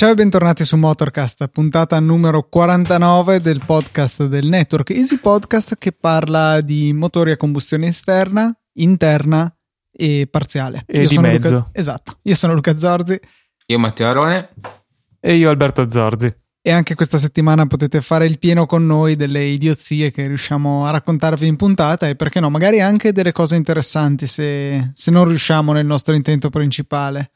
Ciao e bentornati su Motorcast, puntata numero 49 del podcast del network Easy Podcast che parla di motori a combustione esterna, interna e parziale. E io di sono mezzo. Luca, esatto, io sono Luca Zorzi Io Matteo Arone. E io Alberto Zorzi. e anche questa settimana potete fare il pieno con noi delle idiozie che riusciamo a raccontarvi in puntata e perché no, magari anche delle cose interessanti se, se non riusciamo nel nostro intento principale.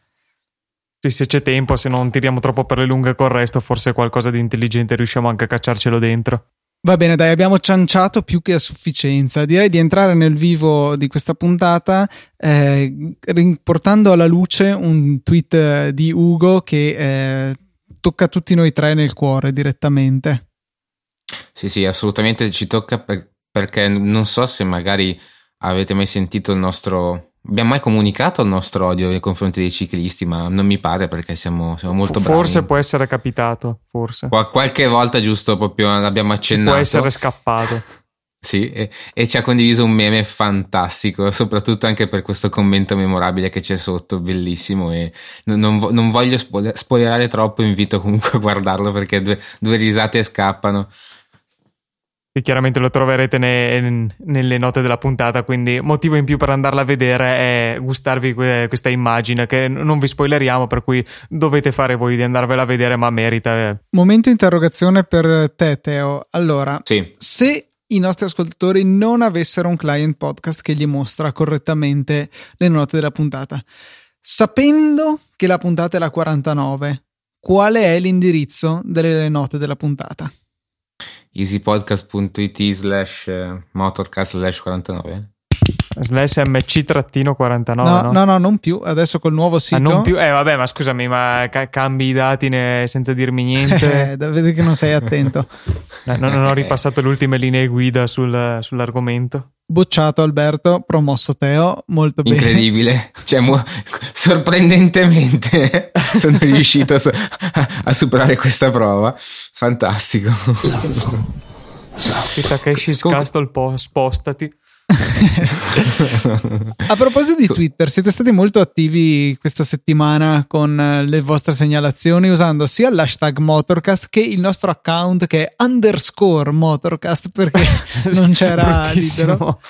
Sì, se c'è tempo, se non tiriamo troppo per le lunghe col resto, forse qualcosa di intelligente riusciamo anche a cacciarcelo dentro. Va bene, dai, abbiamo cianciato più che a sufficienza. Direi di entrare nel vivo di questa puntata eh, riportando alla luce un tweet eh, di Ugo che eh, tocca tutti noi tre nel cuore direttamente. Sì, sì, assolutamente ci tocca per- perché non so se magari avete mai sentito il nostro... Abbiamo mai comunicato il nostro odio nei confronti dei ciclisti, ma non mi pare perché siamo, siamo molto F- bravi. forse può essere capitato, forse. Qua- qualche volta giusto proprio l'abbiamo Ci accennato. può essere scappato. Sì, e, e ci ha condiviso un meme fantastico, soprattutto anche per questo commento memorabile che c'è sotto, bellissimo. E non, non non voglio spoiler- spoilerare troppo, invito comunque a guardarlo perché due, due risate scappano. E chiaramente lo troverete ne- nelle note della puntata, quindi motivo in più per andarla a vedere è gustarvi que- questa immagine che non vi spoileriamo, per cui dovete fare voi di andarvela a vedere, ma merita. eh. Momento interrogazione per te, Teo. Allora, Sì, se i nostri ascoltatori non avessero un client podcast che gli mostra correttamente le note della puntata, sapendo che la puntata è la 49, qual è l'indirizzo delle note della puntata? easypodcast.it slash eh, motorcast slash 49. Slash MC-49, no? no, no, no, non più. Adesso col nuovo sito. Ah, non più? Eh, vabbè, ma scusami, ma ca- cambi i dati ne- senza dirmi niente. Eh, vedi che non sei attento. No, no, non ho ripassato le ultime linee guida sul- sull'argomento. Bocciato Alberto, promosso Teo, molto bene. Incredibile, cioè, mo- sorprendentemente sono riuscito a, so- a- superare questa prova. Fantastico. Che Takeshi Comunque- Castle po- spostati. A proposito di Twitter, siete stati molto attivi questa settimana con eh, le vostre segnalazioni usando sia l'hashtag Motorcast che il nostro account che è underscore Motorcast perché non c'era libero.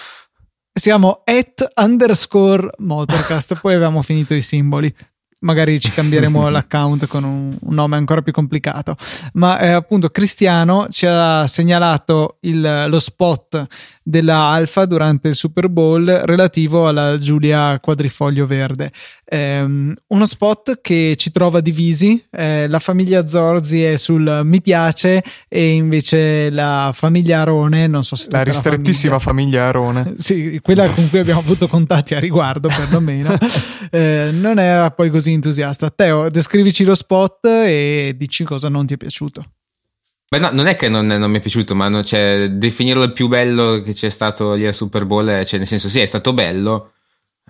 Siamo at underscore Motorcast, poi avevamo finito i simboli. Magari ci cambieremo l'account con un, un nome ancora più complicato. Ma eh, appunto Cristiano ci ha segnalato il- lo spot della Alfa durante il Super Bowl relativo alla Giulia Quadrifoglio Verde. Ehm, uno spot che ci trova divisi. eh, la famiglia Zorzi è sul mi piace e invece la famiglia Arone, non so se La ristrettissima famiglia Arone. sì, quella con cui abbiamo avuto contatti a riguardo, perlomeno, eh, non era poi così entusiasta. Teo, descrivici lo spot e dici cosa non ti è piaciuto. Beh, no, non è che non, non mi è piaciuto, ma non- cioè, definirlo il più bello che c'è stato lì al Super Bowl, cioè, nel senso, sì, è stato bello.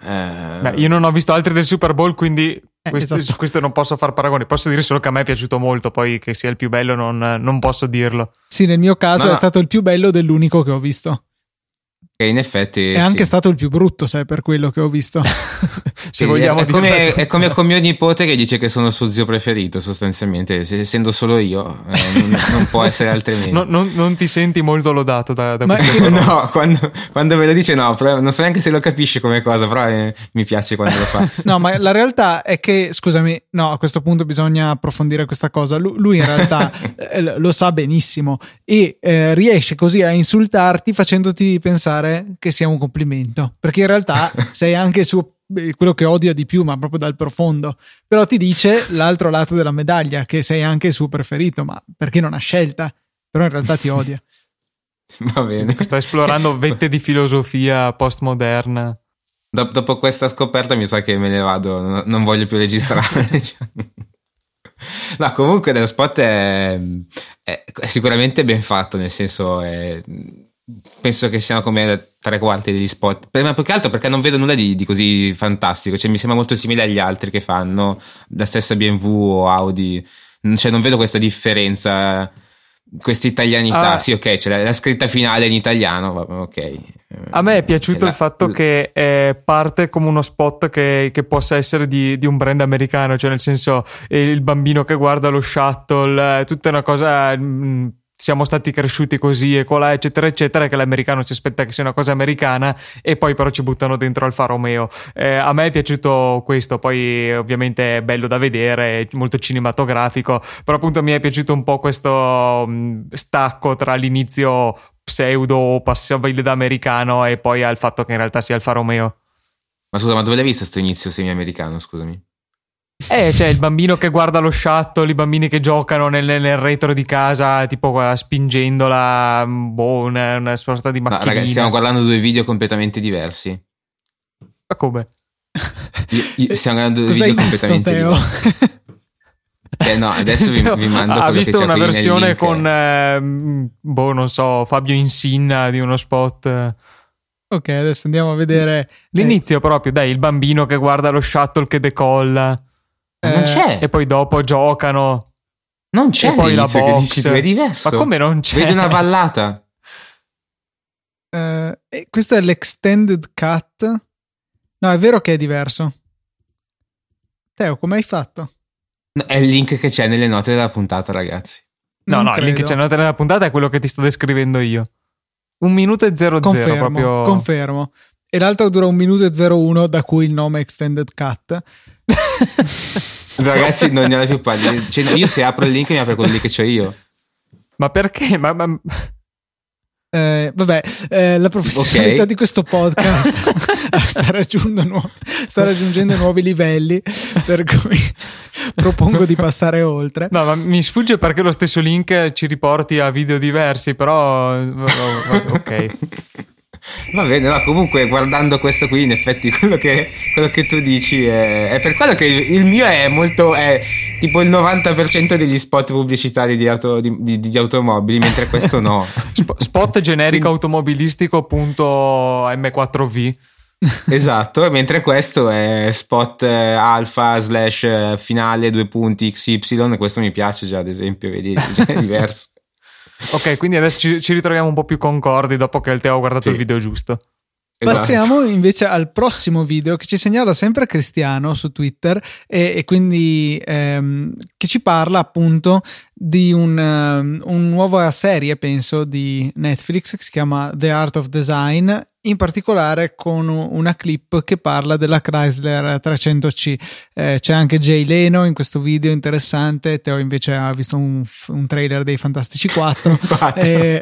eh, Beh, io non ho visto altri del Super Bowl, quindi questo- esatto. su questo non posso far paragoni. Posso dire solo che a me è piaciuto molto, poi che sia il più bello non, non posso dirlo. Sì, nel mio caso No, è no. stato il più bello dell'unico che ho visto. Che in effetti. È anche sì. stato il più brutto, sai, per quello che ho visto. Se Sì, vogliamo è, come, è come con mio nipote che dice che sono suo zio preferito, sostanzialmente, se- essendo solo io, eh, non, non può essere altrimenti. No- non, non ti senti molto lodato da, da parole. No, quando, quando ve lo dice no, però non so neanche se lo capisce come cosa, però eh, mi piace quando lo fa. No, ma la realtà è che, scusami, no, a questo punto bisogna approfondire questa cosa. Lu- Lui, in realtà eh, lo sa benissimo e eh, riesce così a insultarti facendoti pensare che sia un complimento. Perché in realtà sei anche il suo- eh, quello che odia di più, ma proprio dal profondo. Però ti dice l'altro lato della medaglia, che sei anche il suo preferito, ma perché non ha scelta? Però in realtà ti odia. Va bene. Sta esplorando vette di filosofia postmoderna. Dop- dopo questa scoperta mi sa che me ne vado, non, voglio più registrare. cioè. no, comunque dello spot è, è sicuramente ben fatto, nel senso è, penso che siano come tre quarti degli spot. Ma più che altro perché non vedo nulla di, di, così fantastico. Cioè, mi sembra molto simile agli altri che fanno la stessa BMW o Audi. Cioè, non vedo questa differenza questa italianità. Ah, sì, ok, c'è la, la, scritta finale in italiano. Ok. A me è piaciuto la, il fatto che eh, parte come uno spot che, che possa essere di, di, un brand americano, cioè nel senso il bambino che guarda lo shuttle, è tutta una cosa. Mh, mm, siamo stati cresciuti così e colà, eccetera, eccetera, che l'americano si aspetta che sia una cosa americana e poi però ci buttano dentro Alfa Romeo. Eh, a me è piaciuto questo, poi ovviamente è bello da vedere, è molto cinematografico, però appunto mi è piaciuto un po' questo mm, stacco tra l'inizio pseudo passabile da americano e poi al fatto che in realtà sia Alfa Romeo. Ma scusa, ma dove l'hai visto questo inizio semi-americano, scusami? Eh, c'è il bambino che guarda lo shuttle, i bambini che giocano nel, nel retro di casa, tipo spingendola, boh, una, una sorta di macchinina. No, ragazzi, stiamo guardando due video completamente diversi. Ma come? Io, io, stiamo guardando due video completamente Teo? diversi. Eh no, adesso vi, vi mando Ha visto una versione con, eh, boh, non so, Fabio Insinna di uno spot. Ok, adesso andiamo a vedere l'inizio eh. proprio, dai, il bambino che guarda lo shuttle che decolla. Non eh, c'è. E poi dopo giocano. Non c'è. E poi la box. Dici, è diverso. Ma come non c'è? Vedi una vallata. Uh, questo è l'extended cut. No, è vero che è diverso. Teo, come hai fatto? No, è il link che c'è nelle note della puntata, ragazzi. No, non no, credo. il link che c'è nelle note della puntata è quello che ti sto descrivendo io. Un minuto e zero confermo, zero proprio. Confermo. E l'altro dura un minuto e 01, da cui il nome Extended Cut. Ragazzi, non ne ho più pallida. Cioè, io se apro il link mi apre quello lì che c'ho io. Ma perché? Ma, ma... Eh, vabbè, eh, la professionalità okay. di questo podcast sta, raggiungendo nuovi, sta, raggiungendo nuovi livelli, per cui propongo di passare oltre. No, ma mi sfugge perché lo stesso link ci riporti a video diversi, però ok. Va bene, no, comunque guardando questo qui, in effetti quello che, quello che tu dici è, è, per quello che il mio è molto, è tipo il 90% degli spot pubblicitari di, auto, di, di, di automobili, mentre questo no. spot generico automobilistico.m4v. esatto, mentre questo è spot eh, alfa slash eh, finale due punti XY, questo mi piace già ad esempio, vedi, è diverso. Ok, quindi adesso ci, ci, ritroviamo un po' più concordi dopo che il Teo ha guardato sì. il video giusto. Esatto. Passiamo invece al prossimo video che ci segnala sempre Cristiano su Twitter e, e quindi ehm, che ci parla appunto di un, um, un nuova serie, penso, di Netflix che si chiama The Art of Design in particolare con una clip che parla della Chrysler 300C. Eh, c'è anche Jay Leno in questo video interessante. Teo invece ha visto un, un trailer dei Fantastici 4. e,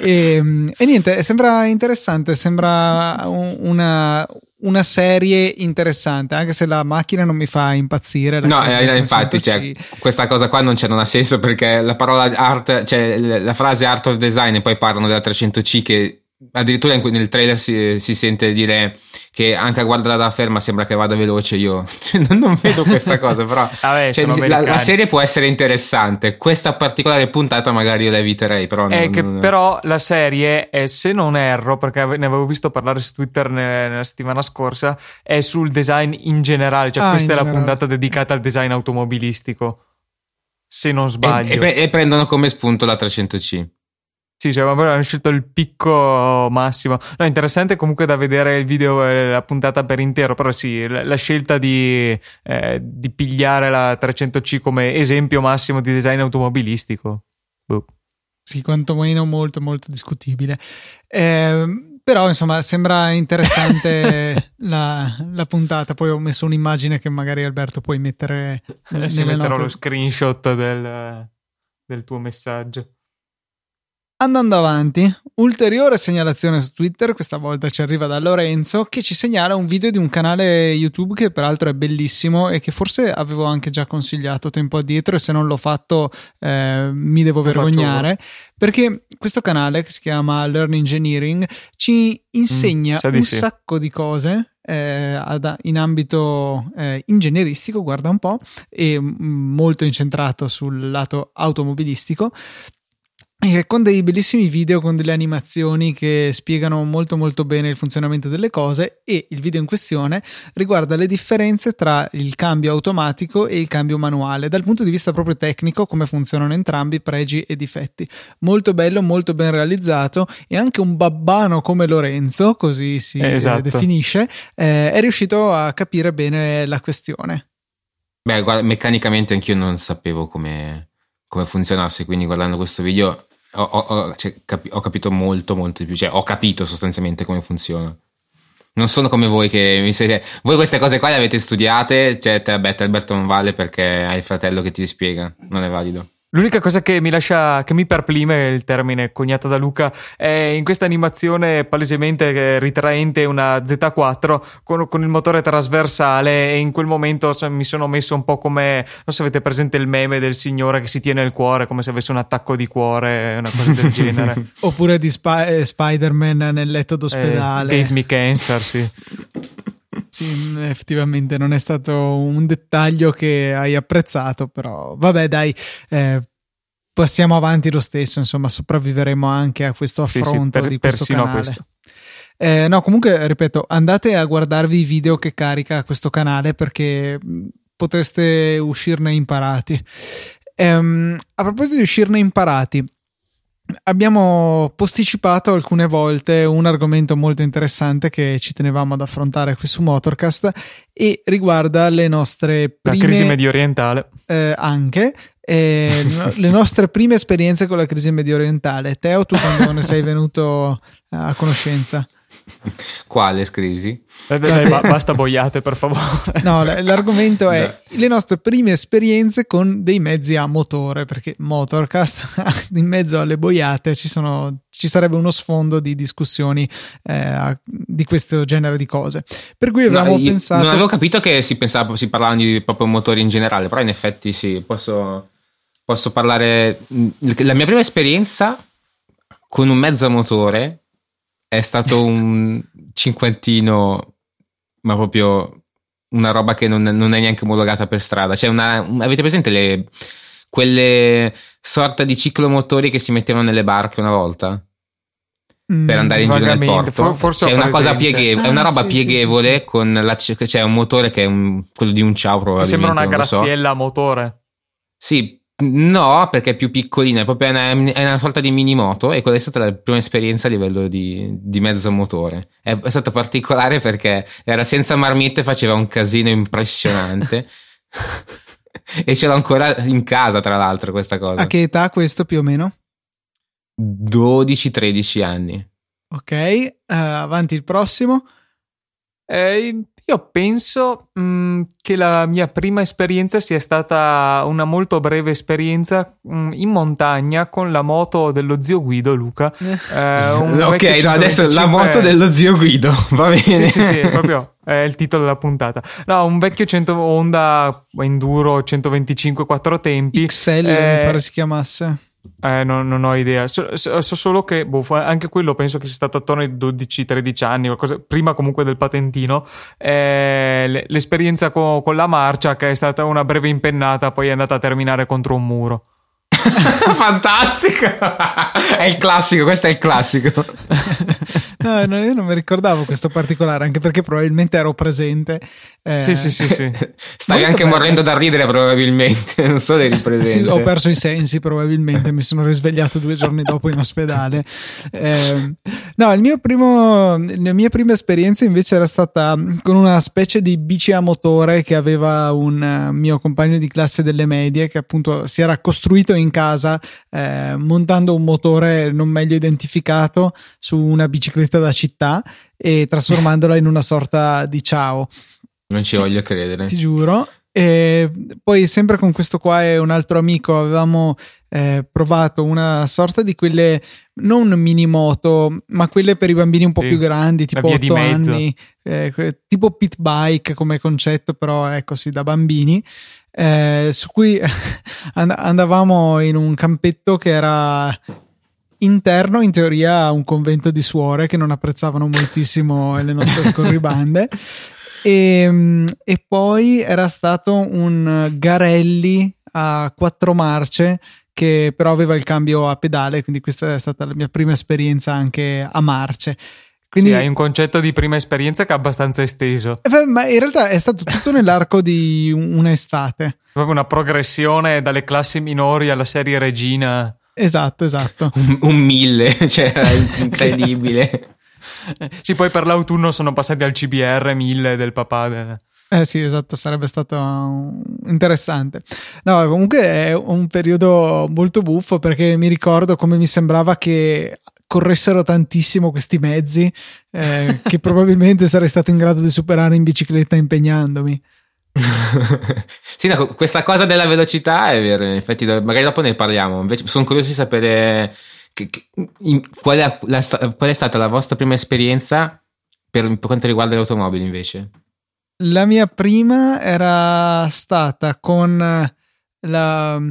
e, e, niente, sembra interessante. Sembra una, una serie interessante, anche se la macchina non mi fa impazzire. No, eh, infatti, cioè, questa cosa qua non, non, ha senso perché la parola art, cioè la frase art of design e poi parlano della 300C che addirittura nel trailer si, si, sente dire che anche a guardarla da ferma sembra che vada veloce io cioè, non, vedo questa cosa però Vabbè, cioè, la, la, serie può essere interessante questa particolare puntata magari io la eviterei però è non, che non... però la serie è, se non erro perché ne avevo visto parlare su Twitter nella settimana scorsa è sul design in generale cioè ah, questa è generale. la puntata dedicata al design automobilistico se non sbaglio e, e, e prendono come spunto la 300C sì, cioè, hanno scelto il picco massimo. No, interessante comunque da vedere il video, eh, la puntata per intero, però sì, la, la scelta di, eh, di, pigliare la 300C come esempio massimo di design automobilistico. Boh. Sì, quantomeno molto molto discutibile. Eh, però insomma sembra interessante la, la, puntata. Poi ho messo un'immagine che magari Alberto puoi mettere. Adesso metterò note. lo screenshot del, del tuo messaggio. Andando avanti, ulteriore segnalazione su Twitter, questa volta ci arriva da Lorenzo, che ci segnala un video di un canale YouTube che peraltro è bellissimo e che forse avevo anche già consigliato tempo addietro e se non l'ho fatto eh, mi devo vergognare, perché questo canale che si chiama Learn Engineering ci insegna mm, un sì. sacco di cose eh, in ambito eh, ingegneristico, guarda un po', e molto incentrato sul lato automobilistico con dei bellissimi video con delle animazioni che spiegano molto molto bene il funzionamento delle cose e il video in questione riguarda le differenze tra il cambio automatico e il cambio manuale dal punto di vista proprio tecnico come funzionano entrambi pregi e difetti molto bello molto ben realizzato e anche un babbano come Lorenzo così si esatto. definisce eh, è riuscito a capire bene la questione beh guarda, meccanicamente anch'io non sapevo come come funzionasse quindi guardando questo video ho, ho, cioè, capi- ho, capito molto, molto di più. Cioè, ho capito sostanzialmente come funziona. Non sono come voi che mi siete. Voi queste cose qua le avete studiate. Cioè, te, beh, Alberto non vale perché hai il fratello che ti spiega. Non è valido. L'unica cosa che mi lascia, che mi perplime, il termine coniato da Luca, è in questa animazione palesemente ritraente una Z4 con, con il motore trasversale e in quel momento mi sono messo un po' come, non so se avete presente il meme del signore che si tiene il cuore come se avesse un attacco di cuore, una cosa del genere. Oppure di Sp- eh, Spider-Man nel letto d'ospedale. Eh, gave me cancer, sì. Sì, effettivamente non è stato un dettaglio che hai apprezzato, però vabbè dai, eh, passiamo avanti lo stesso, insomma sopravviveremo anche a questo affronto sì, sì, per, di questo canale. Questo. Eh, no, comunque, ripeto, andate a guardarvi i video che carica questo canale perché potreste uscirne imparati. Ehm, a proposito di uscirne imparati, abbiamo posticipato alcune volte un argomento molto interessante che ci tenevamo ad affrontare qui su Motorcast e riguarda le nostre prime... La crisi medio orientale. Eh, anche. Eh, le nostre prime esperienze con la crisi medio orientale. Teo, tu quando ne sei venuto a conoscenza? Quale crisi? Eh, dai, dai, basta boiate per favore. No, l'argomento è le nostre prime esperienze con dei mezzi a motore, perché Motorcast in mezzo alle boiate ci, sono, ci sarebbe uno sfondo di discussioni eh, di questo genere di cose. Per cui avevamo no, pensato... Non avevo capito che si, pensava, si parlava di proprio motori in generale, però in effetti sì, posso, posso parlare... La mia prima esperienza con un mezzo a motore è stato un cinquantino, ma proprio una roba che non, non è neanche omologata per strada. Cioè, una, avete presente le, quelle sorta di ciclomotori che si mettevano nelle barche una volta? Mm, per andare in giro nel porto. For, forse cioè, una cosa pieghevole, ah, è una roba sì, pieghevole sì, sì. con la, cioè un motore che è un, quello di un ciao probabilmente. Che sembra una graziella so. motore. Sì, No, perché è più piccolina, è proprio una, è una sorta di mini moto e quella è stata la prima esperienza a livello di, di mezzo motore. È, è stato particolare perché era senza marmitte, faceva un casino impressionante. e ce l'ho ancora in casa, tra l'altro, questa cosa. A che età questo più o meno? 12-13 anni. Ok, uh, avanti il prossimo. Eh, io penso mh, mm, che la mia prima esperienza sia stata una molto breve esperienza mh, mm, in montagna con la moto dello zio Guido, Luca. Eh, ok, no, adesso la moto dello zio Guido, va bene. Sì, sì, sì, proprio è il titolo della puntata. No, un vecchio 100 Honda Enduro 125 quattro tempi. XL eh, mi pare si chiamasse. Eh, non, non, ho idea. So, so, so solo che boh, anche quello penso che sia stato attorno ai 12-13 anni, qualcosa, prima comunque del patentino. Eh, l'esperienza con, con la marcia, che è stata una breve impennata, poi è andata a terminare contro un muro. Fantastico! è il classico, questo è il classico. no, no, io non mi ricordavo questo particolare, anche perché probabilmente ero presente. Eh, sì, sì, sì, sì. Stavi anche bello. morendo da ridere, probabilmente. Non so, eri presente. Sì, ho perso i sensi, probabilmente. mi sono risvegliato due giorni dopo in ospedale. Eh, no, il mio primo, la mia prima esperienza invece era stata con una specie di bici a motore che aveva un mio compagno di classe delle medie che appunto si era costruito in casa eh, montando un motore non meglio identificato su una bicicletta da città e trasformandola in una sorta di ciao. Non ci voglio credere. Ti giuro. E poi sempre con questo qua e un altro amico avevamo eh, provato una sorta di quelle non mini moto ma quelle per i bambini un po' sì, più grandi tipo 8 anni eh, tipo pit bike come concetto però ecco sì da bambini eh, su cui andavamo in un campetto che era interno in teoria a un convento di suore che non apprezzavano moltissimo le nostre scorribande e, e poi era stato un Garelli a quattro marce che però aveva il cambio a pedale, quindi questa è stata la mia prima esperienza anche a marce. Quindi, sì, hai un concetto di prima esperienza che è abbastanza esteso. Eh, ma in realtà è stato tutto nell'arco di un'estate. Proprio una progressione dalle classi minori alla serie regina. Esatto, esatto. un, un mille, cioè incredibile. sì, poi per l'autunno sono passati al CBR 1000 del papà. Eh sì, esatto, sarebbe stato interessante. No, comunque è un periodo molto buffo perché mi ricordo come mi sembrava che corressero tantissimo questi mezzi eh, che probabilmente sarei stato in grado di superare in bicicletta impegnandomi. sì, no, questa cosa della velocità è vero, in effetti magari dopo ne parliamo, invece sono curioso di sapere che, che, in, qual, è la, qual, è stata la vostra prima esperienza per, per quanto riguarda le automobili invece. La mia prima era stata con la,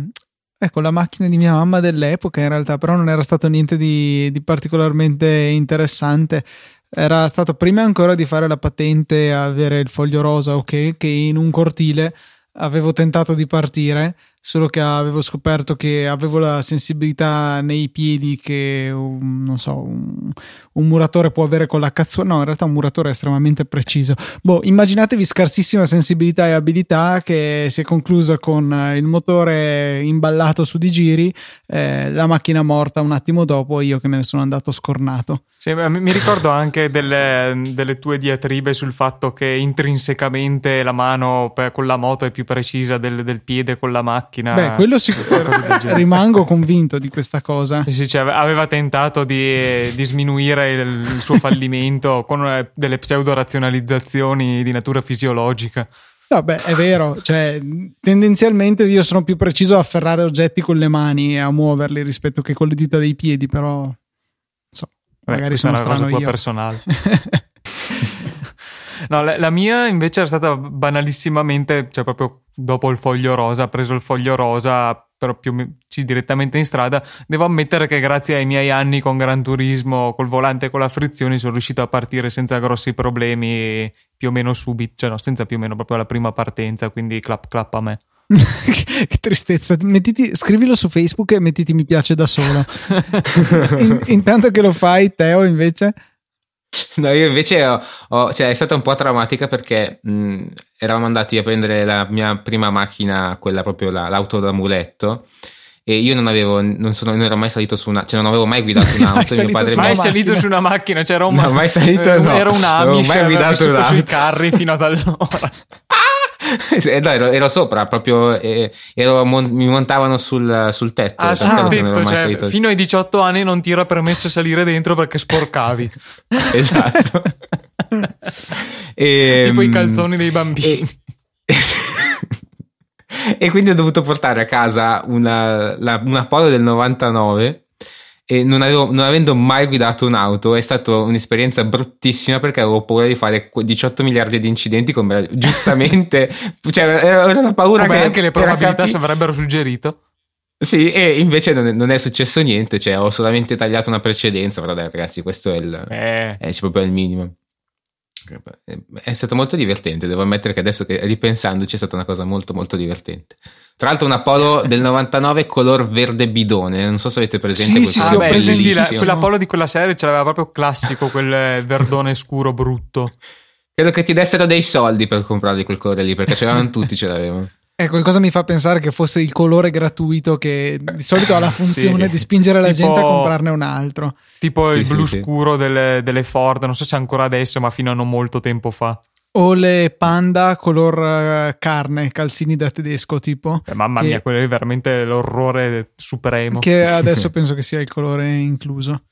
ecco, la macchina di mia mamma dell'epoca, in realtà, però non era stato niente di, di particolarmente interessante. Era stato prima ancora di fare la patente avere il foglio rosa, ok, che in un cortile avevo tentato di partire solo che avevo scoperto che avevo la sensibilità nei piedi che un, so un, un, muratore può avere con la cazzuola no in realtà un muratore è estremamente preciso. Boh immaginatevi scarsissima sensibilità e abilità che si è conclusa con il motore imballato su di giri eh, la macchina morta un attimo dopo io che me ne sono andato scornato. Sì, mi ricordo anche delle, delle, tue diatribe sul fatto che intrinsecamente la mano con la moto è più precisa del, del piede con la macchina macchina. Beh, quello sicuramente. rimango convinto di questa cosa. Sì, cioè, aveva tentato di, di sminuire il, il, suo fallimento con eh, delle pseudo-razionalizzazioni di natura fisiologica. No, beh, è vero, cioè, tendenzialmente io sono più preciso a afferrare oggetti con le mani e a muoverli rispetto che con le dita dei piedi, però so, Beh, magari sono una strano cosa tua personale. No, la, la, mia invece era stata banalissimamente, cioè proprio dopo il foglio rosa, preso il foglio rosa, più sì, direttamente in strada. Devo ammettere che grazie ai miei anni con Gran Turismo, col volante e con la frizione, sono riuscito a partire senza grossi problemi, più o meno subito, cioè no, senza più o meno proprio la prima partenza, quindi clap clap a me. che tristezza. Mettiti, scrivilo su Facebook e mettiti mi piace da solo. in, intanto che lo fai, Teo, invece. No, io invece ho, ho, cioè, è stata un po' traumatica perché mh, eravamo andati a prendere la mia prima macchina, quella proprio la, l'auto da muletto. E io non avevo, non, sono, non ero mai salito su una, cioè non avevo mai guidato un'auto. mai mio padre mai salito su una macchina, c'era un, no, mai salito, no. era un Amish, mai guidato sui carri fino ad allora. no, ero, ero, sopra, proprio eh, ero, mi montavano sul, sul tetto. Ah, sul tetto, cioè, fino ai 18 anni non ti era permesso salire dentro perché sporcavi. esatto. e, tipo i ehm, calzoni dei bambini. E, e quindi ho dovuto portare a casa una, la, una Polo del 99 e non, avevo, non, avendo mai guidato un'auto è stata un'esperienza bruttissima perché avevo paura di fare 18 miliardi di incidenti come giustamente cioè era una paura come che anche le probabilità capi- avrebbero suggerito sì e invece non è, non è, successo niente cioè ho solamente tagliato una precedenza però dai ragazzi questo è il, eh. è proprio il minimo è stato molto divertente devo ammettere che adesso che ripensandoci è stata una cosa molto molto divertente tra l'altro una Polo del 99 color verde bidone, non so se avete presente sì, questo. Sì, ah, beh, sì, sì, la, di quella serie ce l'aveva proprio classico, quel verdone scuro brutto. Credo che ti dessero dei soldi per comprarli quel colore lì, perché ce l'avevano tutti, ce l'avevano. Eh, qualcosa mi fa pensare che fosse il colore gratuito che di solito ha la funzione sì. di spingere la tipo, gente a comprarne un altro. Tipo sì, il blu sì, scuro delle, delle Ford, non so se ancora adesso, ma fino a non molto tempo fa. O le panda color eh, carne, calzini da tedesco tipo. Eh, mamma che, mia, quello è veramente l'orrore supremo. Che adesso penso che sia il colore incluso.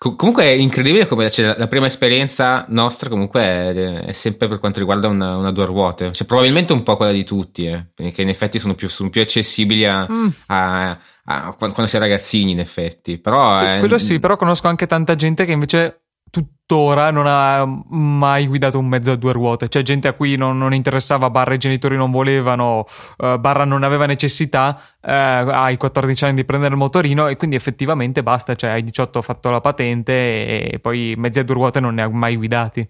Comunque è incredibile come cioè, la prima esperienza nostra comunque è, è sempre per quanto riguarda una, una, due ruote. Cioè, probabilmente un po' quella di tutti, eh, perché in effetti sono più, sono più accessibili a, mm. a, a, quando, si è ragazzini in effetti. Però, sì, è, quello sì, però conosco anche tanta gente che invece tuttora non ha mai guidato un mezzo a due ruote. C'è gente a cui non, non interessava, barra i genitori non volevano, uh, barra non aveva necessità, uh, ai 14 anni di prendere il motorino e quindi effettivamente basta, cioè ai 18 ho fatto la patente e, e poi mezzi a due ruote non ne ha mai guidati.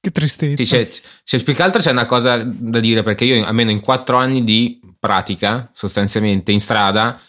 Che tristezza. Sì, c'è, c'è, più che altro c'è una cosa da dire perché io almeno in quattro anni di pratica sostanzialmente in strada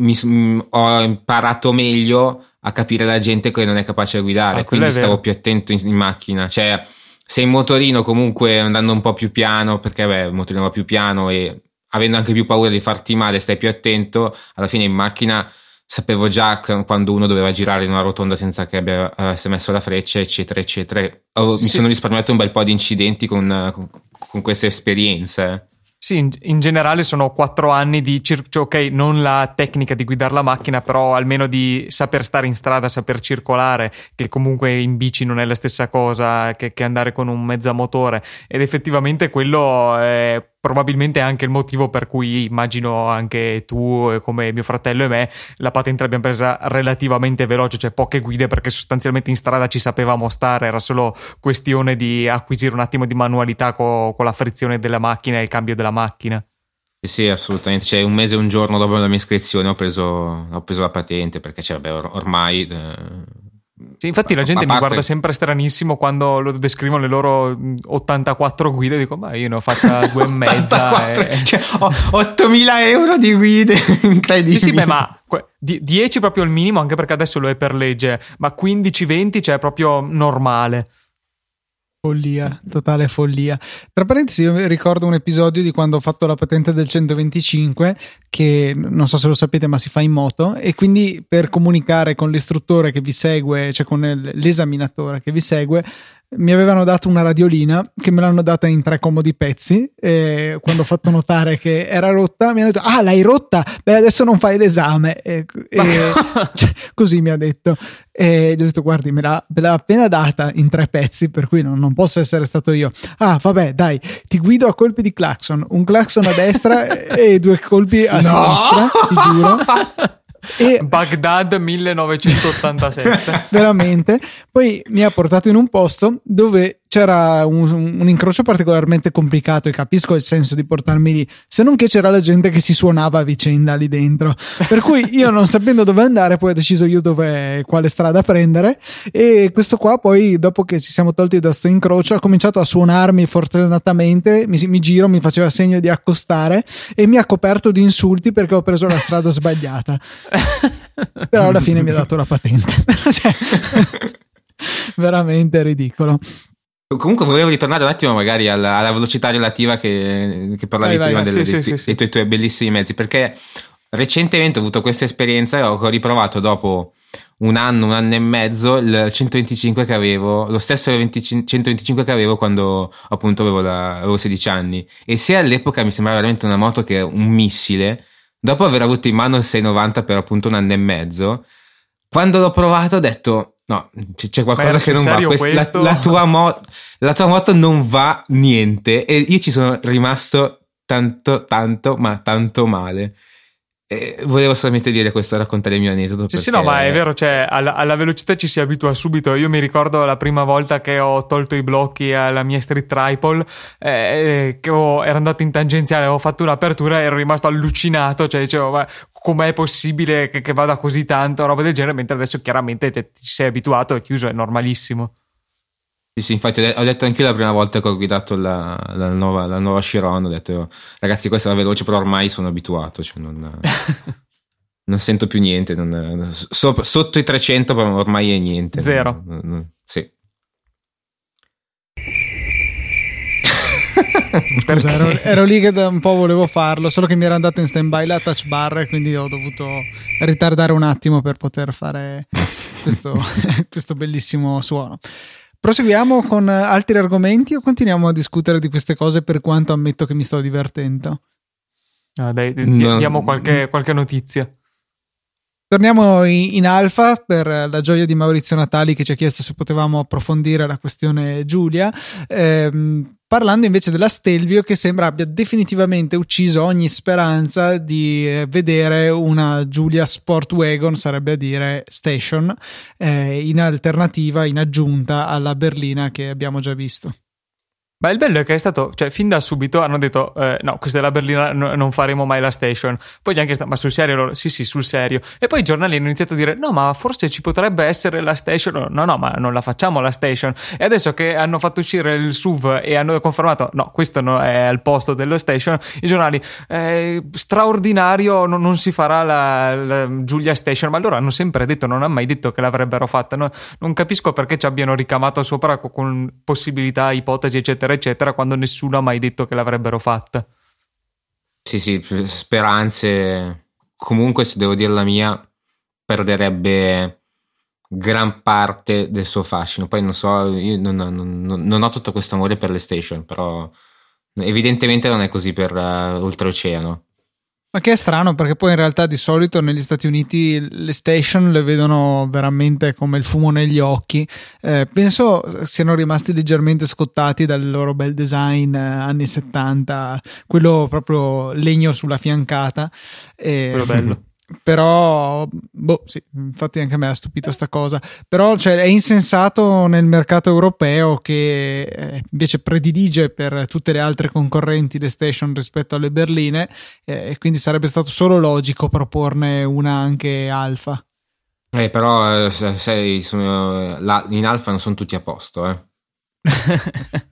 mi, mh, ho imparato meglio a capire la gente che non è capace di guidare, ah, quindi stavo più attento in, in, macchina. Cioè, se in motorino comunque andando un po' più piano, perché beh, il motorino va più piano e avendo anche più paura di farti male, stai più attento, alla fine in macchina sapevo già quando uno doveva girare in una rotonda senza che abbia, avesse messo la freccia, eccetera, eccetera. Oh, sì, mi sono risparmiato un bel po' di incidenti con, con, con queste esperienze. Sì, in, in, generale sono quattro anni di cioè, ok, non la tecnica di guidare la macchina, però almeno di saper stare in strada, saper circolare, che comunque in bici non è la stessa cosa che, che andare con un mezzo motore. Ed effettivamente quello è probabilmente anche il motivo per cui immagino anche tu, come mio fratello e me, la patente l'abbiamo presa relativamente veloce, cioè poche guide perché sostanzialmente in strada ci sapevamo stare, era solo questione di acquisire un attimo di manualità co- con la frizione della macchina e il cambio della macchina. Sì, assolutamente. Cioè, un mese e un giorno dopo la mia iscrizione ho preso, ho preso la patente perché cioè, vabbè, or- ormai eh, sì, infatti la gente parte... mi guarda sempre stranissimo quando lo descrivono le loro 84 guide. Dico, ma io ne ho fatta due e mezza. e... Cioè, ho 8000 euro di guide, incredibile. Sì, sì, beh, ma 10 proprio il minimo, anche perché adesso lo è per legge, ma 15-20 cioè proprio normale. Follia, totale follia. Tra parentesi, io ricordo un episodio di quando ho fatto la patente del 125, che non so se lo sapete, ma si fa in moto, e quindi per comunicare con l'istruttore che vi segue, cioè con l'esaminatore che vi segue, mi avevano dato una radiolina che me l'hanno data in tre comodi pezzi e quando ho fatto notare che era rotta mi hanno detto ah l'hai rotta? Beh adesso non fai l'esame. E, e cioè, così mi ha detto. E gli ho detto guardi me l'ha, me l'ha appena data in tre pezzi per cui non, non, posso essere stato io. Ah vabbè dai ti guido a colpi di clacson un clacson a destra e due colpi a no! sinistra ti giuro e Baghdad 1987 veramente. Poi mi ha portato in un posto dove c'era un, un, incrocio particolarmente complicato e capisco il senso di portarmi lì, se non che c'era la gente che si suonava a vicenda lì dentro. Per cui io non sapendo dove andare, poi ho deciso io dove, quale strada prendere e questo qua poi dopo che ci siamo tolti da sto incrocio ha cominciato a suonarmi fortunatamente, mi, mi giro, mi faceva segno di accostare e mi ha coperto di insulti perché ho preso la strada sbagliata. Però alla fine mi ha dato la patente. cioè, veramente ridicolo. Comunque volevo ritornare un attimo magari alla, alla velocità relativa che, che parlavi vai, prima vai, delle, sì, dei, sì, sì, dei, tuoi, tuoi, bellissimi mezzi, perché recentemente ho avuto questa esperienza e ho riprovato dopo un anno, un anno e mezzo il 125 che avevo, lo stesso 25, 125 che avevo quando appunto avevo, la, avevo 16 anni. E se all'epoca mi sembrava veramente una moto che è un missile, dopo aver avuto in mano il 690 per appunto un anno e mezzo, quando l'ho provato ho detto No, c'è qualcosa che non va. Quest, la, la, tua mo- la tua moto non va niente. E io ci sono rimasto tanto, tanto, ma tanto male. Eh, volevo solamente dire questo, raccontare il mio aneddoto. Sì, perché... sì, no, ma è vero, cioè, alla, alla, velocità ci si abitua subito. Io mi ricordo la prima volta che ho tolto i blocchi alla mia street triple, eh, che ho, ero andato in tangenziale, ho fatto un'apertura e ero rimasto allucinato. Cioè, dicevo, ma com'è possibile che, che, vada così tanto, roba del genere, mentre adesso chiaramente cioè, ti sei abituato, è chiuso, è normalissimo. Sì, sì, infatti ho detto anche io la prima volta che ho guidato la, la, nuova, la nuova Chiron, ho detto ragazzi questa è veloce, però ormai sono abituato, cioè non, non sento più niente, non, so, sotto i 300 ormai è niente. Zero. Non, sì. Scusa, ero, ero, lì che da un po' volevo farlo, solo che mi era andata in stand by la touch bar e quindi ho dovuto ritardare un attimo per poter fare questo, questo bellissimo suono. Proseguiamo con altri argomenti o continuiamo a discutere di queste cose per quanto ammetto che mi sto divertendo? Ah, dai, no. diamo qualche, qualche notizia. Torniamo in, alfa per la gioia di Maurizio Natali che ci ha chiesto se potevamo approfondire la questione Giulia. Ehm, parlando invece della Stelvio che sembra abbia definitivamente ucciso ogni speranza di eh, vedere una Giulia Sport Wagon, sarebbe a dire Station, eh, in alternativa, in aggiunta alla berlina che abbiamo già visto. Ma il bello è che è stato, cioè, fin da subito hanno detto: eh, No, questa è la berlina, no, non faremo mai la station. Poi gli hanno chiesto: Ma sul serio? Loro, sì, sì, sul serio. E poi i giornali hanno iniziato a dire: No, ma forse ci potrebbe essere la station. No, no, ma non la facciamo la station. E adesso che hanno fatto uscire il SUV e hanno confermato: No, questo no, è al posto dello station. I giornali, eh, straordinario, no, non si farà la, la, Giulia Station. Ma loro hanno sempre detto: Non hanno mai detto che l'avrebbero fatta. No, non capisco perché ci abbiano ricamato sopra con possibilità, ipotesi, eccetera eccetera, eccetera, quando nessuno ha mai detto che l'avrebbero fatta. Sì, sì, speranze. Comunque, se devo dire la mia, perderebbe gran parte del suo fascino. Poi non so, io non, non, non ho tutto questo amore per le station, però evidentemente non è così per uh, oltreoceano. Ma che è strano perché poi in realtà di solito negli Stati Uniti le station le vedono veramente come il fumo negli occhi. Eh, penso siano rimasti leggermente scottati dal loro bel design eh, anni 70, quello proprio legno sulla fiancata. Eh, quello bello però boh sì infatti anche a me ha stupito sta cosa. Però cioè, è insensato nel mercato europeo che eh, invece predilige per tutte le altre concorrenti le station rispetto alle berline eh, e quindi sarebbe stato solo logico proporne una anche alfa. Eh, però eh, sei, sono, la, in alfa non sono tutti a posto eh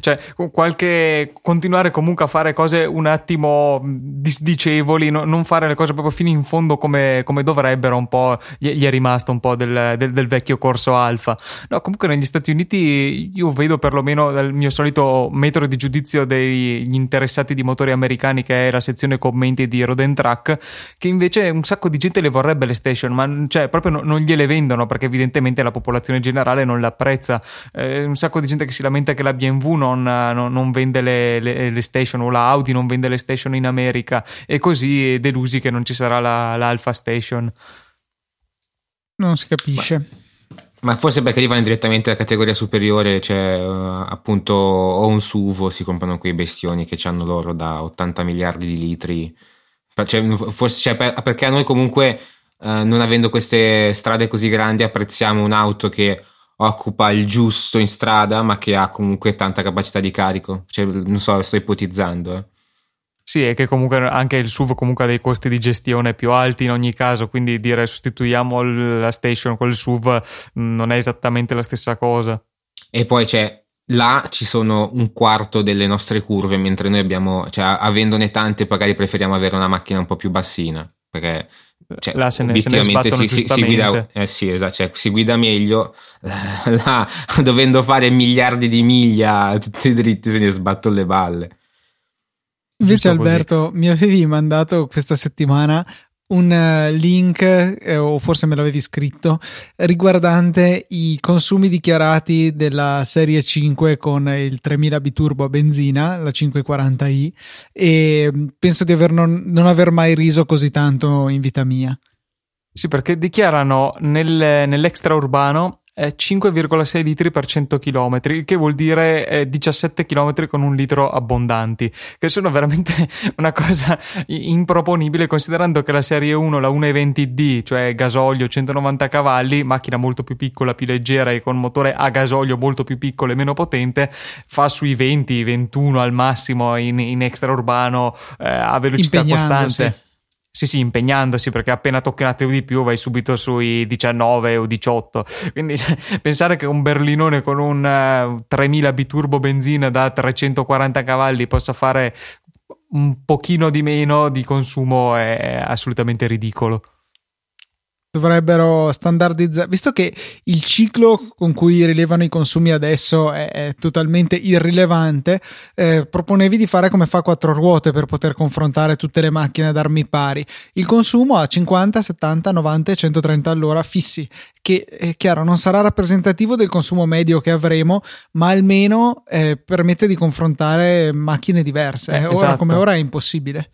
cioè, qualche continuare comunque a fare cose un attimo disdicevoli, no, non fare le cose proprio fino in fondo come, come dovrebbero, un po' gli, gli, è rimasto un po' del, del, del, vecchio corso alfa. No, comunque negli Stati Uniti io vedo perlomeno dal mio solito metodo di giudizio degli interessati di motori americani, che è la sezione commenti di Roden Track, che invece un sacco di gente le vorrebbe le station, ma cioè, proprio no, non gliele vendono perché evidentemente la popolazione generale non le apprezza. Eh, un sacco di gente che si lamenta che la BMW non, non, non vende le, le, le, station o la Audi non vende le station in America e così delusi che non ci sarà la, l'Alpha Station. Non si capisce. Ma, ma forse perché arrivano direttamente alla categoria superiore, cioè uh, appunto o un SUV si comprano quei bestioni che hanno loro da 80 miliardi di litri. Cioè, forse cioè, per, perché a noi comunque uh, non avendo queste strade così grandi apprezziamo un'auto che occupa il giusto in strada, ma che ha comunque tanta capacità di carico. Cioè, non so, sto ipotizzando. Eh. Sì, e che comunque anche il SUV comunque ha dei costi di gestione più alti in ogni caso, quindi dire sostituiamo la station col SUV mm, non è esattamente la stessa cosa. E poi c'è là ci sono un quarto delle nostre curve, mentre noi abbiamo, cioè avendone tante, magari preferiamo avere una macchina un po' più bassina, perché cioè, là se ne, se ne si, si, si, guida, eh sì, esatto, cioè, si guida meglio là, dovendo fare miliardi di miglia tutti dritti se ne sbattono le balle. Invece Alberto mi avevi mandato questa settimana un eh, link, eh, o forse me l'avevi scritto, riguardante i consumi dichiarati della serie 5 con il 3000 biturbo a benzina, la 540i, e penso di aver non, non aver mai riso così tanto in vita mia. Sì, perché dichiarano nel, nell'extraurbano 5,6 litri per 100 km, che vuol dire 17 km con un litro abbondanti, che sono veramente una cosa improponibile considerando che la serie 1, la 1.20D, cioè gasolio 190 cavalli, macchina molto più piccola, più leggera e con motore a gasolio molto più piccolo e meno potente, fa sui 20-21 al massimo in, in extraurbano eh, a velocità costante. Sì, sì, impegnandosi perché appena tocchi un attimo di più vai subito sui 19 o 18. Quindi cioè, pensare che un berlinone con un uh, 3000 biturbo benzina da 340 cavalli possa fare un pochino di meno di consumo è assolutamente ridicolo dovrebbero standardizzare, visto che il ciclo con cui rilevano i consumi adesso è, è totalmente irrilevante, eh, proponevi di fare come fa quattro ruote per poter confrontare tutte le macchine ad armi pari. Il consumo a 50, 70, 90 e 130 all'ora fissi, che è chiaro non sarà rappresentativo del consumo medio che avremo, ma almeno eh, permette di confrontare macchine diverse. Eh, ora esatto. come ora è impossibile.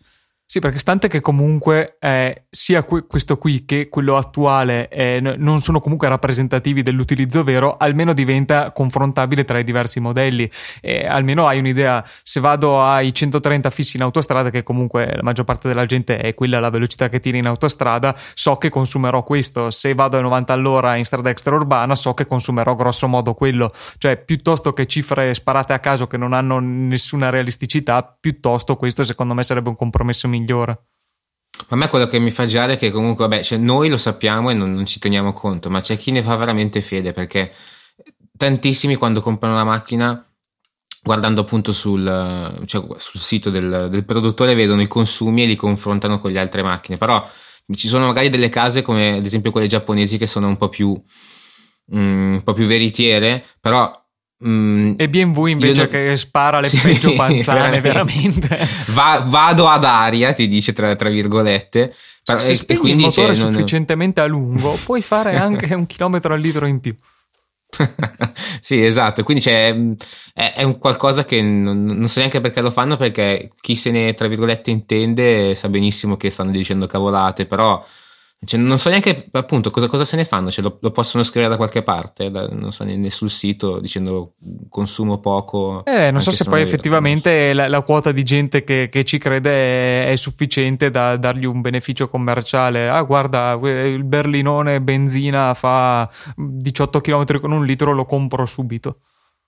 Sì, perché stante che comunque eh, sia que- questo qui che quello attuale eh, n- non sono comunque rappresentativi dell'utilizzo vero, almeno diventa confrontabile tra i diversi modelli. E almeno hai un'idea, se vado ai 130 fissi in autostrada, che comunque la maggior parte della gente è quella la velocità che tira in autostrada, so che consumerò questo. Se vado ai 90 all'ora in strada extraurbana, so che consumerò grosso modo quello. Cioè, piuttosto che cifre sparate a caso che non hanno nessuna realisticità, piuttosto questo secondo me sarebbe un compromesso migliore migliore. A me quello che mi fa girare è che comunque, vabbè, cioè noi lo sappiamo e non, non, ci teniamo conto, ma c'è chi ne fa veramente fede perché tantissimi quando comprano una macchina, guardando appunto sul, cioè, sul sito del, del, produttore, vedono i consumi e li confrontano con le altre macchine. Però ci sono magari delle case come ad esempio quelle giapponesi che sono un po' più, mm, un po' più veritiere, però Mm, e BMW invece non... che spara le sì, peggio panzane veramente, Va, vado ad aria ti dice tra, tra virgolette. Se e, spegni il motore non... sufficientemente a lungo puoi fare anche un chilometro al litro in più. Sì esatto. Quindi c'è, è, è, un qualcosa che non, non, so neanche perché lo fanno perché chi se ne tra virgolette intende sa benissimo che stanno dicendo cavolate però cioè, non so neanche appunto cosa, cosa se ne fanno, cioè, lo, lo, possono scrivere da qualche parte, da, non so, né, né, sul sito dicendo consumo poco. Eh, non so se poi effettivamente la, la, quota di gente che, che ci crede è, è, sufficiente da dargli un beneficio commerciale. Ah, guarda, il berlinone benzina fa 18 km con un litro, lo compro subito.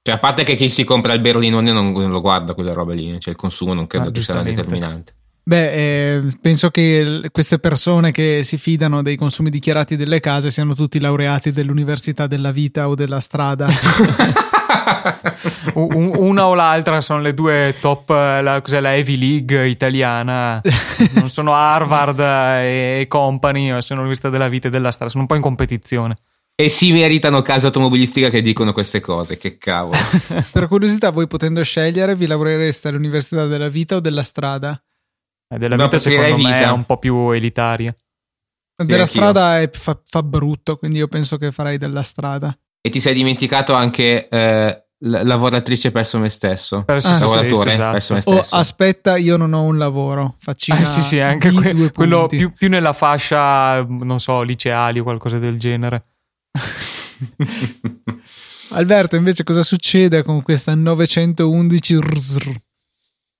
Cioè, a parte che chi si compra il berlinone non, non lo guarda quelle robe lì, cioè il consumo non credo ah, che sia determinante. Beh, eh, penso che queste persone che si fidano dei consumi dichiarati delle case siano tutti laureati dell'Università della Vita o della Strada. Una o l'altra sono le due top, la, cos'è la Heavy League italiana, non sono Harvard e company, sono l'Università della Vita e della Strada, sono un po' in competizione. E si meritano case automobilistiche che dicono queste cose, che cavolo. per curiosità, voi potendo scegliere, vi lavorereste all'Università della Vita o della Strada? Eh, della no, vita secondo vita. me è un po' più elitaria. Della sì, strada è, fa, fa, brutto, quindi io penso che farei della strada. E ti sei dimenticato anche eh, lavoratrice presso me stesso. Presso ah, lavoratore esatto. presso me stesso. Oh, aspetta, io non ho un lavoro. Faccina eh, sì, sì, anche que- quello più, più, nella fascia, non so, liceali o qualcosa del genere. Alberto, invece, cosa succede con questa 911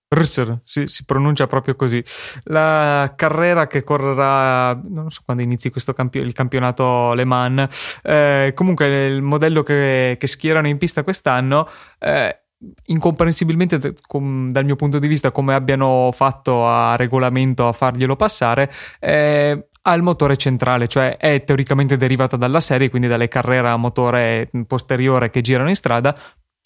Russer, si, si, pronuncia proprio così. La carriera che correrà, non so quando inizi questo campio, il campionato Le Mans, eh, comunque il modello che, che, schierano in pista quest'anno, eh, incomprensibilmente com, dal mio punto di vista come abbiano fatto a regolamento a farglielo passare, eh, ha il motore centrale, cioè è teoricamente derivata dalla serie, quindi dalle carriere a motore posteriore che girano in strada,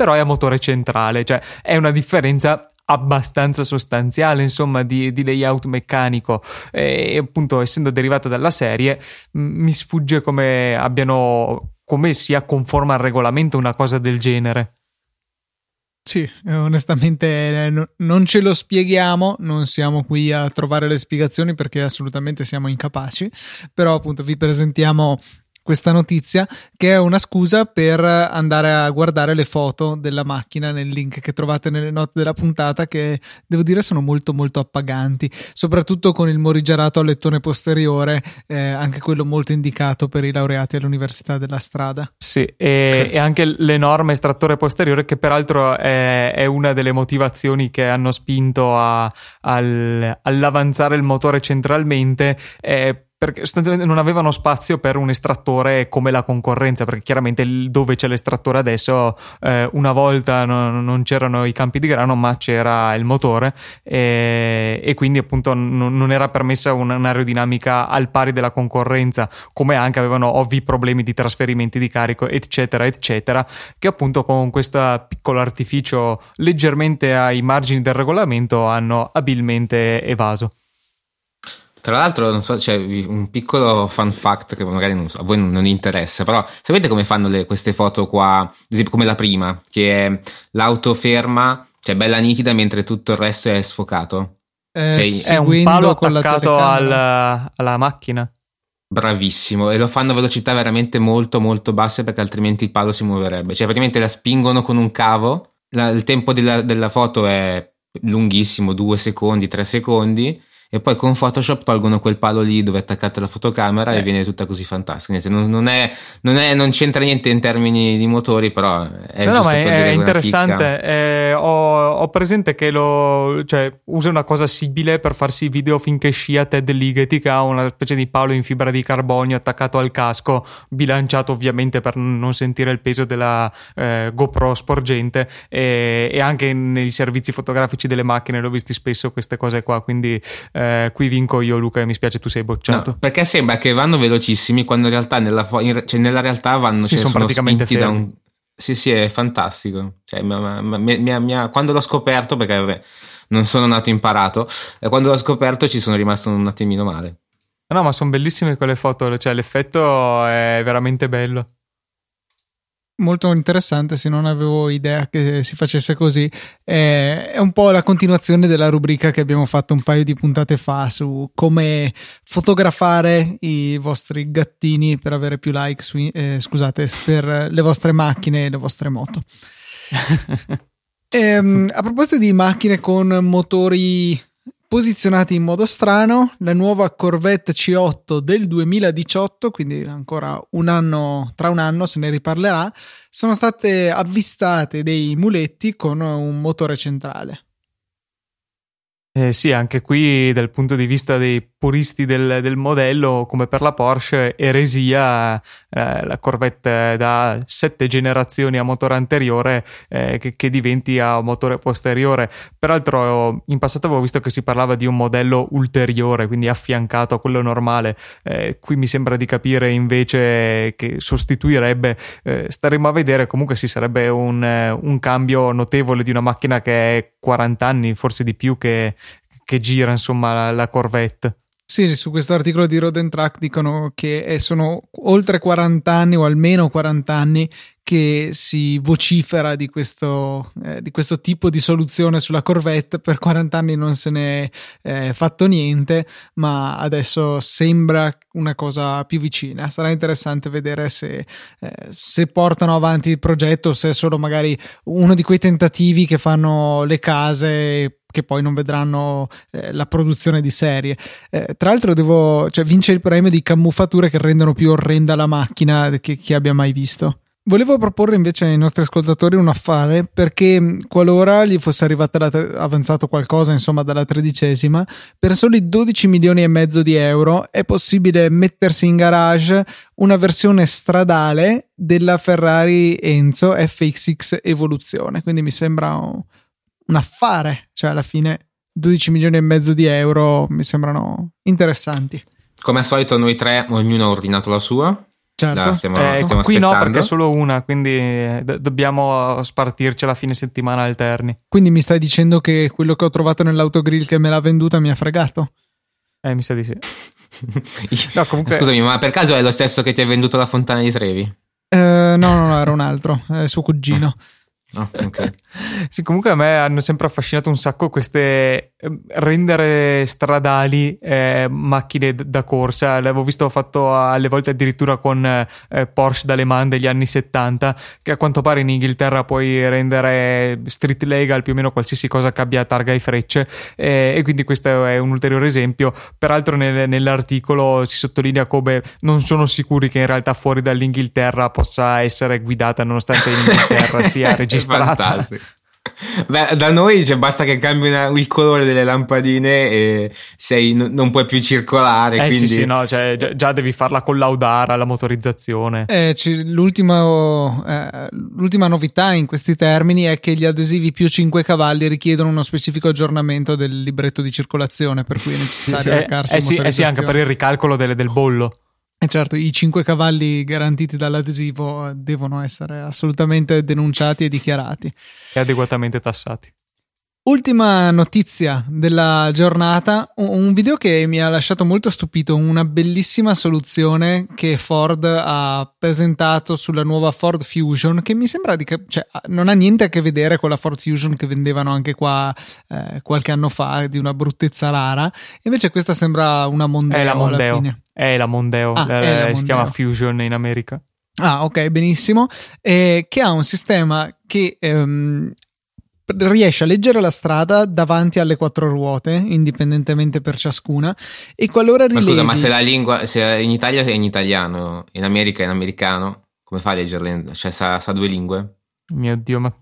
però è a motore centrale, cioè è una differenza abbastanza sostanziale, insomma, di, di layout meccanico e appunto essendo derivata dalla serie mi sfugge come abbiano come sia conforme al regolamento una cosa del genere. Sì, onestamente eh, non ce lo spieghiamo, non siamo qui a trovare le spiegazioni perché assolutamente siamo incapaci, però appunto vi presentiamo questa notizia che è una scusa per andare a guardare le foto della macchina nel link che trovate nelle note della puntata che devo dire sono molto molto appaganti soprattutto con il morigerato al lettone posteriore eh, anche quello molto indicato per i laureati all'università della strada. Sì e, e anche l'enorme estrattore posteriore che peraltro è, è, una delle motivazioni che hanno spinto a, al, all'avanzare il motore centralmente eh, perché sostanzialmente non avevano spazio per un estrattore come la concorrenza, perché chiaramente dove c'è l'estrattore adesso, eh, una volta no, non c'erano i campi di grano, ma c'era il motore e, e quindi appunto non, non era permessa un'aerodinamica al pari della concorrenza, come anche avevano ovvi problemi di trasferimenti di carico, eccetera, eccetera, che appunto con questo piccolo artificio leggermente ai margini del regolamento hanno abilmente evaso. Tra l'altro, non so, c'è un piccolo fun fact che magari so, a voi non interessa, però sapete come fanno le, queste foto qua, ad esempio come la prima, che è l'auto ferma, cioè bella nitida mentre tutto il resto è sfocato? Eh, cioè, è un palo attaccato al, alla macchina. Bravissimo, e lo fanno a velocità veramente molto molto basse perché altrimenti il palo si muoverebbe. Cioè praticamente la spingono con un cavo, la, il tempo della, della foto è lunghissimo, due secondi, tre secondi, e poi con Photoshop tolgono quel palo lì dove attaccate la fotocamera eh. e viene tutta così fantastica. Non, non, è, non, è, non, c'entra niente in termini di motori, però è, no, no, ma è, interessante. Eh, ho, ho, presente che lo, cioè, usa una cosa simile per farsi video finché scia Ted Ligeti, che ha una specie di palo in fibra di carbonio attaccato al casco, bilanciato ovviamente per non sentire il peso della eh, GoPro sporgente. E, e, anche nei servizi fotografici delle macchine l'ho visti spesso queste cose qua. Quindi eh, qui vinco io, Luca, e mi spiace tu sei bocciato. No, perché sembra che vanno velocissimi quando in realtà nella, in, cioè nella realtà vanno sì, cioè, sono, sono praticamente fermi. da un sì, sì, è fantastico. Cioè, mi, mi, mi, quando l'ho scoperto, perché vabbè, non sono nato imparato, e quando l'ho scoperto ci sono rimasto un attimino male. No, ma sono bellissime quelle foto, cioè l'effetto è veramente bello molto interessante se non avevo idea che si facesse così è un po' la continuazione della rubrica che abbiamo fatto un paio di puntate fa su come fotografare i vostri gattini per avere più like su, eh, scusate per le vostre macchine e le vostre moto. Ehm, a proposito di macchine con motori posizionati in modo strano, la nuova Corvette C8 del 2018, quindi ancora un anno, tra un anno se ne riparlerà, sono state avvistate dei muletti con un motore centrale. Eh sì, anche qui dal punto di vista dei puristi del, del modello, come per la Porsche, eresia eh, la Corvette da sette generazioni a motore anteriore eh, che, che, diventi a motore posteriore. Peraltro in passato avevo visto che si parlava di un modello ulteriore, quindi affiancato a quello normale. Eh, qui mi sembra di capire invece che sostituirebbe, eh, staremo a vedere, comunque si sarebbe un, un cambio notevole di una macchina che è 40 anni, forse di più che che gira insomma la, la Corvette. Sì, su questo articolo di Road Track dicono che sono oltre 40 anni o almeno 40 anni che si vocifera di questo, eh, di questo tipo di soluzione sulla Corvette. Per 40 anni non se ne è eh, fatto niente, ma adesso sembra una cosa più vicina. Sarà interessante vedere se, eh, se portano avanti il progetto, se è solo magari uno di quei tentativi che fanno le case che poi non vedranno eh, la produzione di serie. Eh, tra l'altro, devo, cioè, vince il premio di camuffature che rendono più orrenda la macchina che, che abbia mai visto. Volevo proporre invece ai nostri ascoltatori un affare perché qualora gli fosse arrivata tre- avanzato qualcosa insomma dalla tredicesima per soli 12 milioni e mezzo di euro è possibile mettersi in garage una versione stradale della Ferrari Enzo FXX Evoluzione quindi mi sembra un, affare cioè alla fine 12 milioni e mezzo di euro mi sembrano interessanti come al solito noi tre ognuno ha ordinato la sua Certo. No, stiamo, eh, stiamo qui no, perché è solo una, quindi eh, d- dobbiamo spartircela a fine settimana alterni. Quindi mi stai dicendo che quello che ho trovato nell'autogrill che me l'ha venduta mi ha fregato? Eh, mi sa di sì. no, comunque... Scusami, ma per caso è lo stesso che ti ha venduto la fontana di Trevi? Eh, no, no, no, era un altro, è suo cugino. Oh, okay. sì, comunque a me hanno sempre affascinato un sacco queste ehm, rendere stradali eh, macchine d- da corsa. L'avevo visto fatto alle volte addirittura con eh, Porsche dalle man degli anni 70, che a quanto pare in Inghilterra puoi rendere street legal più o meno qualsiasi cosa che abbia targa e frecce. Eh, e quindi questo è un ulteriore esempio. Peraltro nel, nell'articolo si sottolinea come non sono sicuri che in realtà fuori dall'Inghilterra possa essere guidata, nonostante in Inghilterra sia registrata registrata. Beh, da noi cioè, basta che cambi una, il colore delle lampadine e sei, n- non puoi più circolare. Eh quindi... sì, sì, no, cioè, già, già, devi farla collaudare alla motorizzazione. Eh, l'ultima, eh, l'ultima novità in questi termini è che gli adesivi più 5 cavalli richiedono uno specifico aggiornamento del libretto di circolazione, per cui è necessario sì, recarsi eh, eh, sì, eh sì, anche per il ricalcolo delle, del bollo. E certo, i cinque cavalli garantiti dall'adesivo devono essere assolutamente denunciati e dichiarati. E adeguatamente tassati. Ultima notizia della giornata, un video che mi ha lasciato molto stupito, una bellissima soluzione che Ford ha presentato sulla nuova Ford Fusion che mi sembra di cioè, non ha niente a che vedere con la Ford Fusion che vendevano anche qua eh, qualche anno fa di una bruttezza rara, invece questa sembra una Mondeo, è la Mondeo. alla fine. È la Mondeo, ah, la, è la si Mondeo. chiama Fusion in America. Ah, ok, benissimo. Eh, che ha un sistema che ehm, riesce a leggere la strada davanti alle quattro ruote, indipendentemente per ciascuna, e qualora rilevi... Ma scusa, ma se la lingua, se in Italia è in italiano, in America è in americano, come fa a leggerle? Cioè sa, sa due lingue? Mio Dio, ma...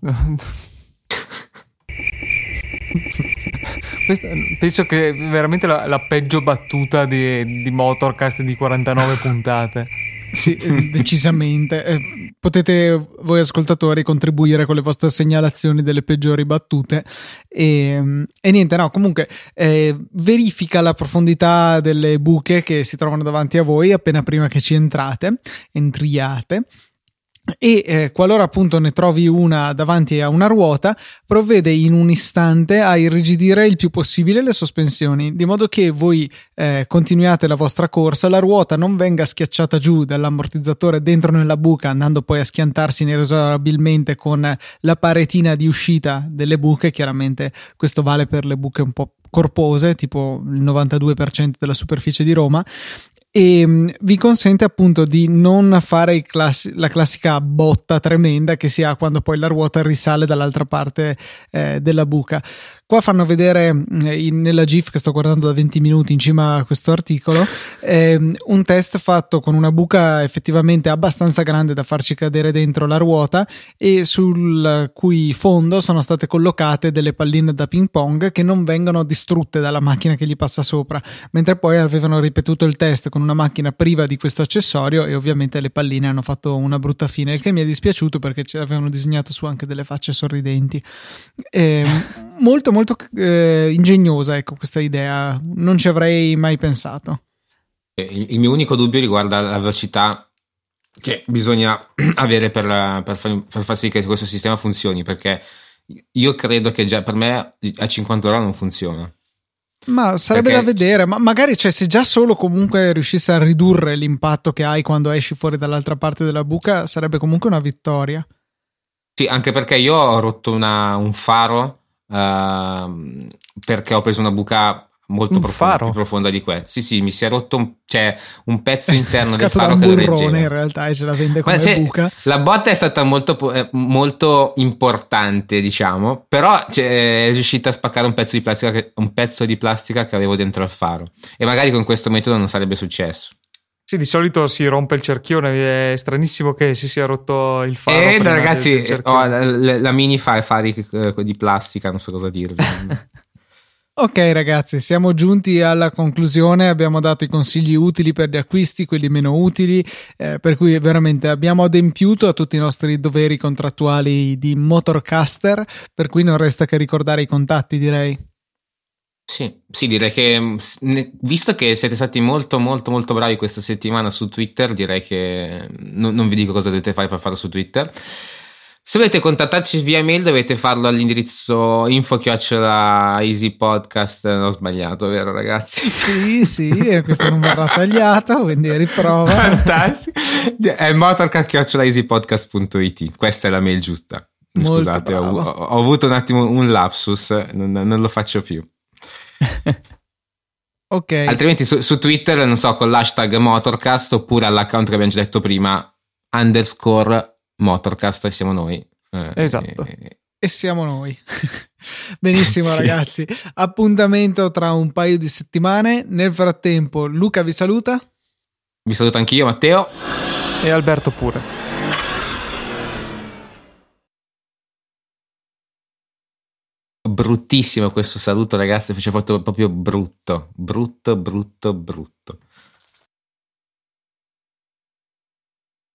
Questa, penso che è veramente la, la peggio battuta di, di Motorcast di 49 puntate. Sì, eh, decisamente. Eh, potete voi ascoltatori contribuire con le vostre segnalazioni delle peggiori battute. E, e niente, no, comunque eh, verifica la profondità delle buche che si trovano davanti a voi appena prima che ci entrate, entriate e eh, qualora appunto ne trovi una davanti a una ruota, provvede in un istante a irrigidire il più possibile le sospensioni, di modo che voi eh, continuiate la vostra corsa, la ruota non venga schiacciata giù dall'ammortizzatore dentro nella buca, andando poi a schiantarsi inesorabilmente con la paretina di uscita delle buche, chiaramente questo vale per le buche un po' corpose, tipo il 92% della superficie di Roma, e mm, vi consente appunto di non fare classi- la classica botta tremenda che si ha quando poi la ruota risale dall'altra parte eh, della buca. Qua fanno vedere mm, nella GIF che sto guardando da 20 minuti in cima a questo articolo eh, un test fatto con una buca effettivamente abbastanza grande da farci cadere dentro la ruota e sul cui fondo sono state collocate delle palline da ping pong che non vengono distrutte dalla macchina che gli passa sopra, mentre poi avevano ripetuto il test con una macchina priva di questo accessorio e ovviamente le palline hanno fatto una brutta fine, il che mi è dispiaciuto perché ce l'avevano disegnato su anche delle facce sorridenti. Eh, molto molto molto eh, ingegnosa, ecco, questa idea. Non ci avrei mai pensato. Il, il mio unico dubbio riguarda la velocità che bisogna avere per, per, far, per, far, sì che questo sistema funzioni, perché io credo che già per me a 50 ore non funziona. Ma sarebbe perché... da vedere, ma magari cioè, se già solo comunque riuscisse a ridurre l'impatto che hai quando esci fuori dall'altra parte della buca, sarebbe comunque una vittoria. Sì, anche perché io ho rotto una, un faro uh, perché ho preso una buca molto profonda, più profonda di questa. Sì, sì, mi si è rotto un, cioè, un pezzo interno del faro da un burrone in realtà e ce la vende come cioè, buca. La botta è stata molto, eh, molto importante, diciamo, però cioè, è riuscita a spaccare un pezzo, di plastica che, un pezzo di plastica che avevo dentro al faro e magari con questo metodo non sarebbe successo. Sì, di solito si rompe il cerchione, è stranissimo che si sia rotto il faro. Eh, ragazzi, oh, la, la, mini fa fari eh, di plastica, non so cosa dirvi. ok, ragazzi, siamo giunti alla conclusione. Abbiamo dato i consigli utili per gli acquisti, quelli meno utili, eh, per cui veramente abbiamo adempiuto a tutti i nostri doveri contrattuali di motorcaster, per cui non resta che ricordare i contatti, direi. Sì, sì, direi che mm, visto che siete stati molto molto molto bravi questa settimana su Twitter, direi che non, non vi dico cosa dovete fare per farlo su Twitter. Se volete contattarci via mail dovete farlo all'indirizzo info easy podcast. Ho sbagliato, vero ragazzi? Sì, sì, questo non verrà tagliato, quindi riprova. Fantastico. È motorcar.easypodcast.it. Questa è la mail giusta. Scusate, ho, ho, avuto un attimo un lapsus, non, non lo faccio più. ok. Altrimenti su, su, Twitter, non so, con l'hashtag Motorcast oppure all'account che abbiamo già detto prima, underscore Motorcast, e siamo noi. Eh, esatto. E, e siamo noi. Benissimo, sì. ragazzi. Appuntamento tra un paio di settimane. Nel frattempo, Luca vi saluta. Vi saluto anch'io, Matteo. E Alberto pure. Bruttissimo questo saluto, ragazzi. Fece fatto proprio brutto, brutto, brutto, brutto.